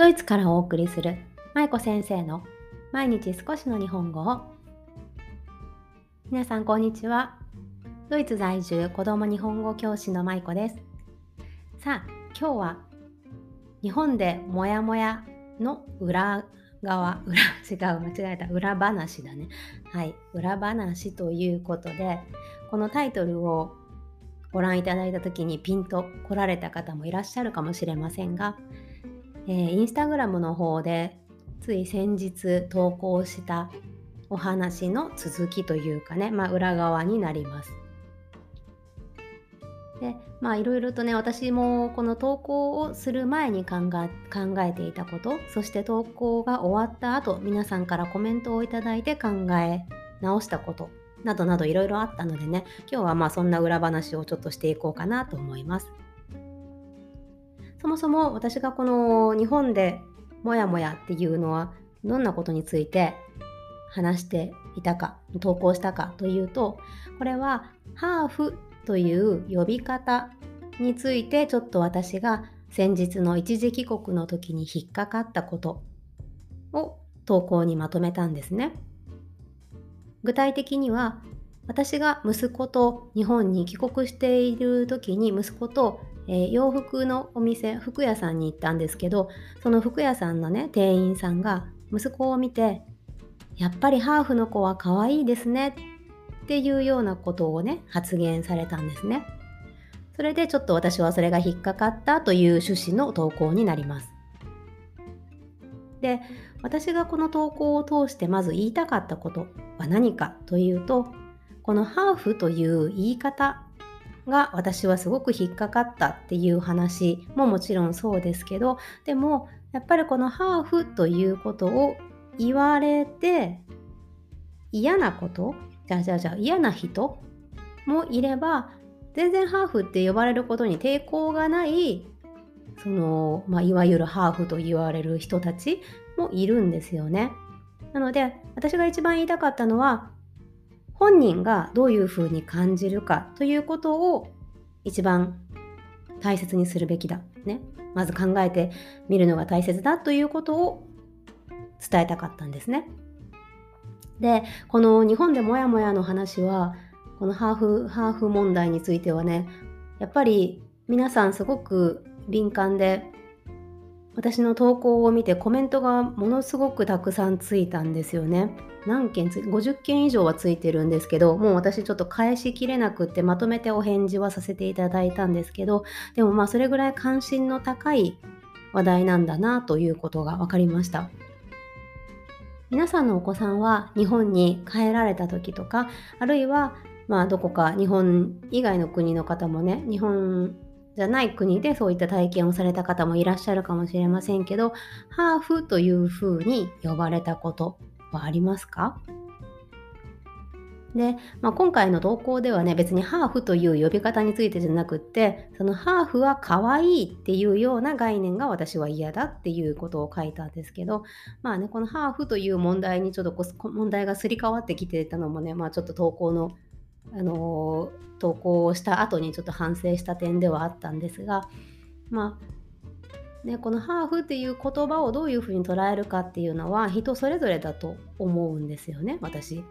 ドイツからお送りする舞子先生の毎日少しの日本語を。皆さんこんにちは。ドイツ在住子供日本語教師の舞子です。さあ今日は日本でモヤモヤの裏側裏 違う間違えた。裏話だね。はい。裏話ということでこのタイトルをご覧いただいた時にピンと来られた方もいらっしゃるかもしれませんがえー、インスタグラムの方でつい先日投稿したお話の続きというかね、まあ、裏側になります。でまあいろいろとね私もこの投稿をする前に考えていたことそして投稿が終わった後皆さんからコメントをいただいて考え直したことなどなどいろいろあったのでね今日はまあそんな裏話をちょっとしていこうかなと思います。そもそも私がこの日本でモヤモヤっていうのはどんなことについて話していたか投稿したかというとこれはハーフという呼び方についてちょっと私が先日の一時帰国の時に引っかかったことを投稿にまとめたんですね。具体的には私が息子と日本に帰国している時に息子とえー、洋服のお店服屋さんに行ったんですけどその服屋さんのね店員さんが息子を見て「やっぱりハーフの子は可愛いですね」っていうようなことをね発言されたんですね。それでちょっと私はそれが引っかかったという趣旨の投稿になります。で私がこの投稿を通してまず言いたかったことは何かというとこのハーフという言い方が私はすごく引っかかったっていう話ももちろんそうですけどでもやっぱりこのハーフということを言われて嫌なことじゃあじゃあじゃ嫌な人もいれば全然ハーフって呼ばれることに抵抗がないその、まあ、いわゆるハーフと言われる人たちもいるんですよね。なので私が一番言いたかったのは本人がどういうふうに感じるかということを一番大切にするべきだ。ね。まず考えてみるのが大切だということを伝えたかったんですね。で、この日本でモヤモヤの話は、このハーフ、ハーフ問題についてはね、やっぱり皆さんすごく敏感で私の投稿を見てコメントがものすごくたくさんついたんですよね。何件つ50件以上はついてるんですけどもう私ちょっと返しきれなくってまとめてお返事はさせていただいたんですけどでもまあそれぐらい関心の高い話題なんだなということが分かりました。皆さんのお子さんは日本に帰られた時とかあるいはまあどこか日本以外の国の方もね日本じゃない国でそういった体験をされた方もいらっしゃるかもしれませんけどハーフというふうに呼ばれたことはありますか？で、まあ、今回の投稿ではね別にハーフという呼び方についてじゃなくってそのハーフは可愛いっていうような概念が私は嫌だっていうことを書いたんですけどまあねこのハーフという問題にちょっとこ問題がすり替わってきてたのもねまあちょっと投稿のあの投稿をした後にちょっと反省した点ではあったんですがまあね、このハーフっていう言葉をどういうふうに捉えるかっていうのは人それぞれだと思うんですよね私。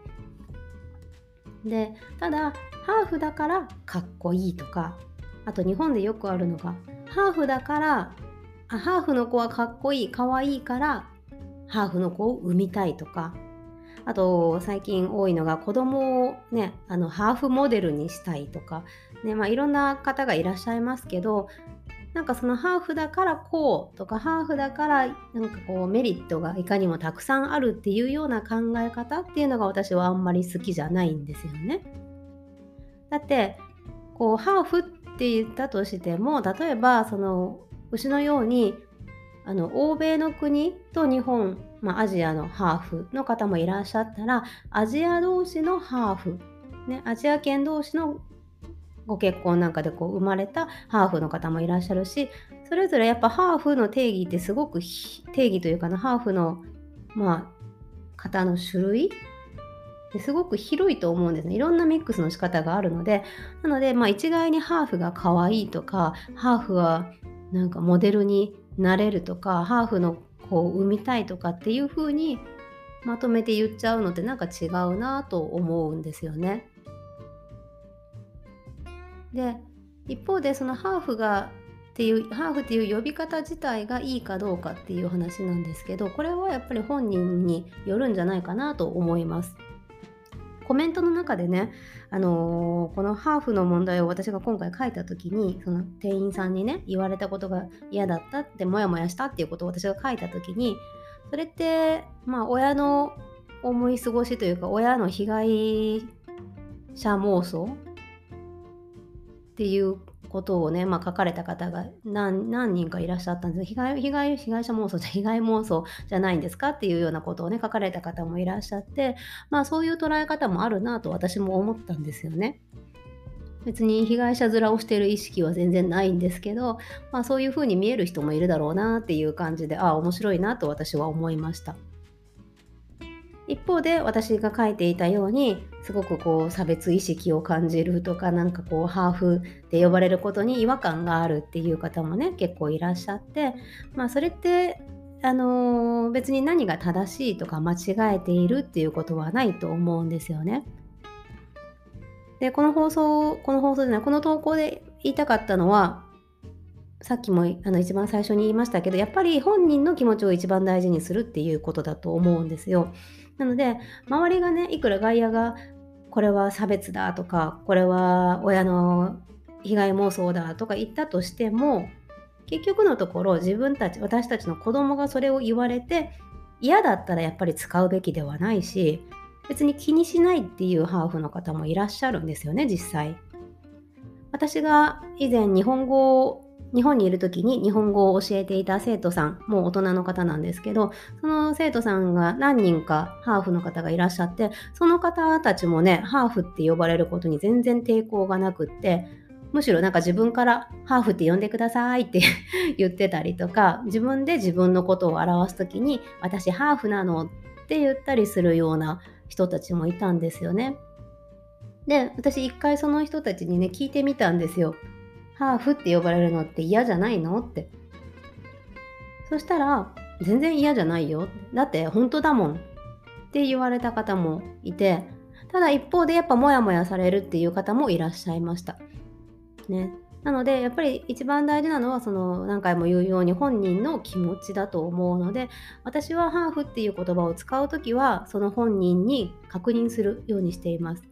でただハーフだからかっこいいとかあと日本でよくあるのがハーフだからあハーフの子はかっこいいかわいいからハーフの子を産みたいとかあと最近多いのが子供をねあのハーフモデルにしたいとか、ねまあ、いろんな方がいらっしゃいますけどなんかそのハーフだからこうとかハーフだからなんかこうメリットがいかにもたくさんあるっていうような考え方っていうのが私はあんまり好きじゃないんですよね。だってこうハーフって言ったとしても例えばその牛のようにあの欧米の国と日本、まあ、アジアのハーフの方もいらっしゃったらアジア同士のハーフ、ね、アジア圏同士のご結婚なんかでこう生まれたハーフの方もいらっしゃるしそれぞれやっぱハーフの定義ってすごく定義というかなハーフのまあ方の種類すごく広いと思うんですね。いろんなミックスの仕方があるので、なので、まあ、一概にハーフが可愛いとか、ハーフはなんかモデルになれるとかハーフの子を産みたいとかっていう風にまとめて言っちゃうのってなんか違うなと思うんですよね。で一方でそのハーフがっていうハーフっていう呼び方自体がいいかどうかっていう話なんですけどこれはやっぱり本人によるんじゃないかなと思います。コメントの中でね、あのー、このハーフの問題を私が今回書いた時にその店員さんにね言われたことが嫌だったってモヤモヤしたっていうことを私が書いた時にそれってまあ親の思い過ごしというか親の被害者妄想っていうことをね、まあ、書かれた方が何何人かいらっしゃったんです被害被害被害者妄想じゃ 被害妄想じゃないんですかっていうようなことをね書かれた方もいらっしゃってまあそういう捉え方もあるなと私も思ったんですよね。別に被害者面をしている意識は全然ないんですけど、まあ、そういうふうに見える人もいるだろうなっていう感じでああ面白いなと私は思いました。一方で私が書いていたようにすごくこう差別意識を感じるとかなんかこうハーフで呼ばれることに違和感があるっていう方もね結構いらっしゃってまあそれってあのー、別に何が正しいとか間違えているっていうことはないと思うんですよね。でこの放送この放送でないこの投稿で言いたかったのはさっきもあの一番最初に言いましたけどやっぱり本人の気持ちを一番大事にするっていうことだと思うんですよ。なので周りがねいくら外野がこれは差別だとかこれは親の被害妄想だとか言ったとしても結局のところ自分たち私たちの子供がそれを言われて嫌だったらやっぱり使うべきではないし別に気にしないっていうハーフの方もいらっしゃるんですよね実際私が以前日本語日本にいる時に日本語を教えていた生徒さん、もう大人の方なんですけど、その生徒さんが何人かハーフの方がいらっしゃって、その方たちもね、ハーフって呼ばれることに全然抵抗がなくって、むしろなんか自分からハーフって呼んでくださいって 言ってたりとか、自分で自分のことを表す時に、私ハーフなのって言ったりするような人たちもいたんですよね。で、私一回その人たちにね、聞いてみたんですよ。ハーフって呼ばれるのって嫌じゃないのって。そしたら、全然嫌じゃないよ。だって本当だもん。って言われた方もいて、ただ一方でやっぱモヤモヤされるっていう方もいらっしゃいました。ね。なのでやっぱり一番大事なのはその何回も言うように本人の気持ちだと思うので私はハーフっていう言葉を使う時はその本人に確認するようにしています。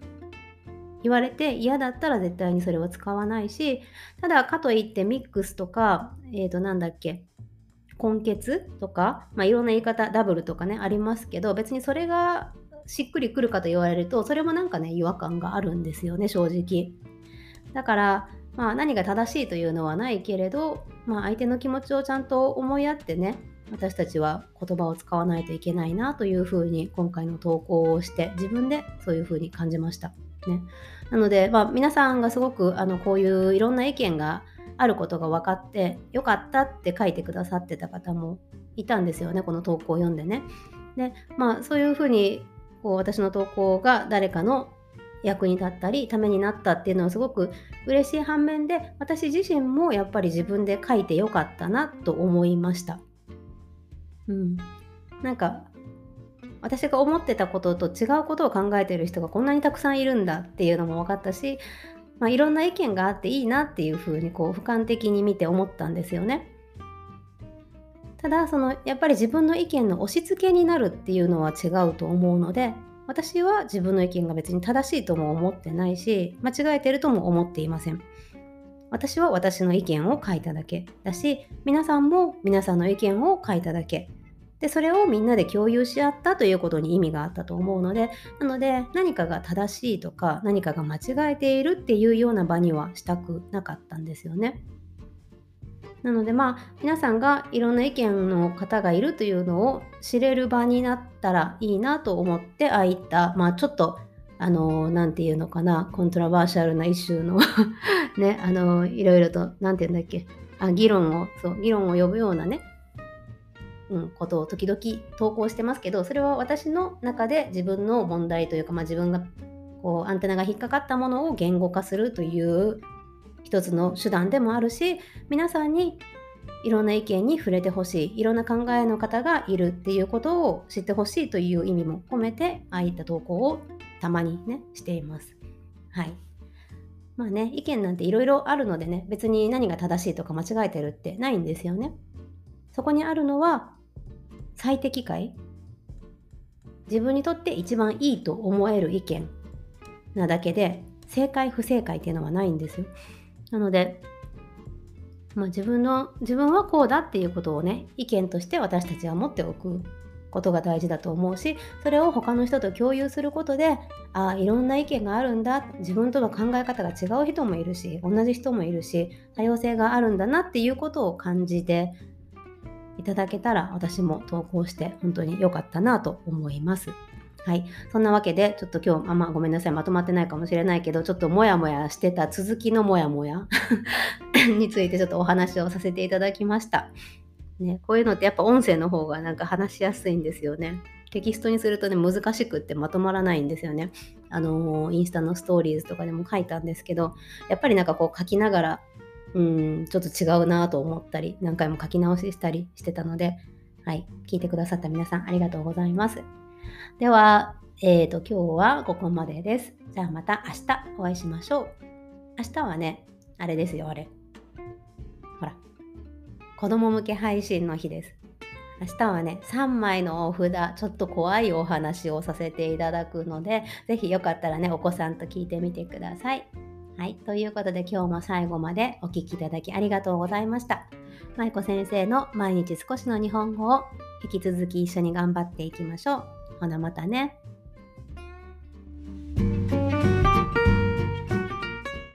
言われて嫌だったら絶対にそれは使わないしただかといってミックスとかえっ、ー、となんだっけ根血とか、まあ、いろんな言い方ダブルとかねありますけど別にそれがしっくりくるかと言われるとそれもなんかね違和感があるんですよね正直だからまあ何が正しいというのはないけれど、まあ、相手の気持ちをちゃんと思いやってね私たちは言葉を使わないといけないなというふうに今回の投稿をして自分でそういうふうに感じました。ね、なので、まあ、皆さんがすごくあのこういういろんな意見があることが分かってよかったって書いてくださってた方もいたんですよねこの投稿を読んでね。でまあそういうふうにこう私の投稿が誰かの役に立ったりためになったっていうのはすごく嬉しい反面で私自身もやっぱり自分で書いてよかったなと思いました。うん、なんか私が思ってたことと違うことを考えてる人がこんなにたくさんいるんだっていうのも分かったし、まあ、いろんな意見があっていいなっていうふうにこう俯瞰的に見て思ったんですよね。ただそのやっぱり自分の意見の押し付けになるっていうのは違うと思うので私は自分の意見が別に正しいとも思ってないし間違えてるとも思っていません。私は私の意見を書いただけだし皆さんも皆さんの意見を書いただけでそれをみんなで共有し合ったということに意味があったと思うのでなので何かが正しいとか何かが間違えているっていうような場にはしたくなかったんですよね。なのでまあ皆さんがいろんな意見の方がいるというのを知れる場になったらいいなと思ってああいったまあちょっとあの何て言うのかなコントラバーシャルなイシューの ねあのいろいろと何て言うんだっけあ議論をそう議論を呼ぶようなねうん、ことを時々投稿してますけどそれは私の中で自分の問題というか、まあ、自分がこうアンテナが引っかかったものを言語化するという一つの手段でもあるし皆さんにいろんな意見に触れてほしいいろんな考えの方がいるっていうことを知ってほしいという意味も込めてああいった投稿をたまにねしています。はいまあね意見なんていろいろあるのでね別に何が正しいとか間違えてるってないんですよね。そこにあるのは最適解？自分にとって一番いいと思える意見なだけで正解不正解っていうのはないんですよ。なのでまあ、自分の自分はこうだっていうことをね意見として私たちは持っておくことが大事だと思うしそれを他の人と共有することでああいろんな意見があるんだ自分との考え方が違う人もいるし同じ人もいるし多様性があるんだなっていうことを感じていただけたら私も投稿して本当に良かったなと思います。はい。そんなわけで、ちょっと今日、あま、ごめんなさい。まとまってないかもしれないけど、ちょっともやもやしてた続きのもやもや についてちょっとお話をさせていただきました。ね、こういうのってやっぱ音声の方がなんか話しやすいんですよね。テキストにするとね、難しくってまとまらないんですよね。あのー、インスタのストーリーズとかでも書いたんですけど、やっぱりなんかこう書きながら、うん、ちょっと違うなと思ったり、何回も書き直ししたりしてたので、はい、聞いてくださった皆さんありがとうございます。では、えーと、今日はここまでです。じゃあまた明日お会いしましょう。明日はね、あれですよ、あれ。ほら、子供向け配信の日です。明日はね、3枚のお札、ちょっと怖いお話をさせていただくので、ぜひよかったらね、お子さんと聞いてみてください。はい、ということで今日も最後までお聴きいただきありがとうございました。舞子先生の毎日少しの日本語を引き続き一緒に頑張っていきましょう。ほなまたね。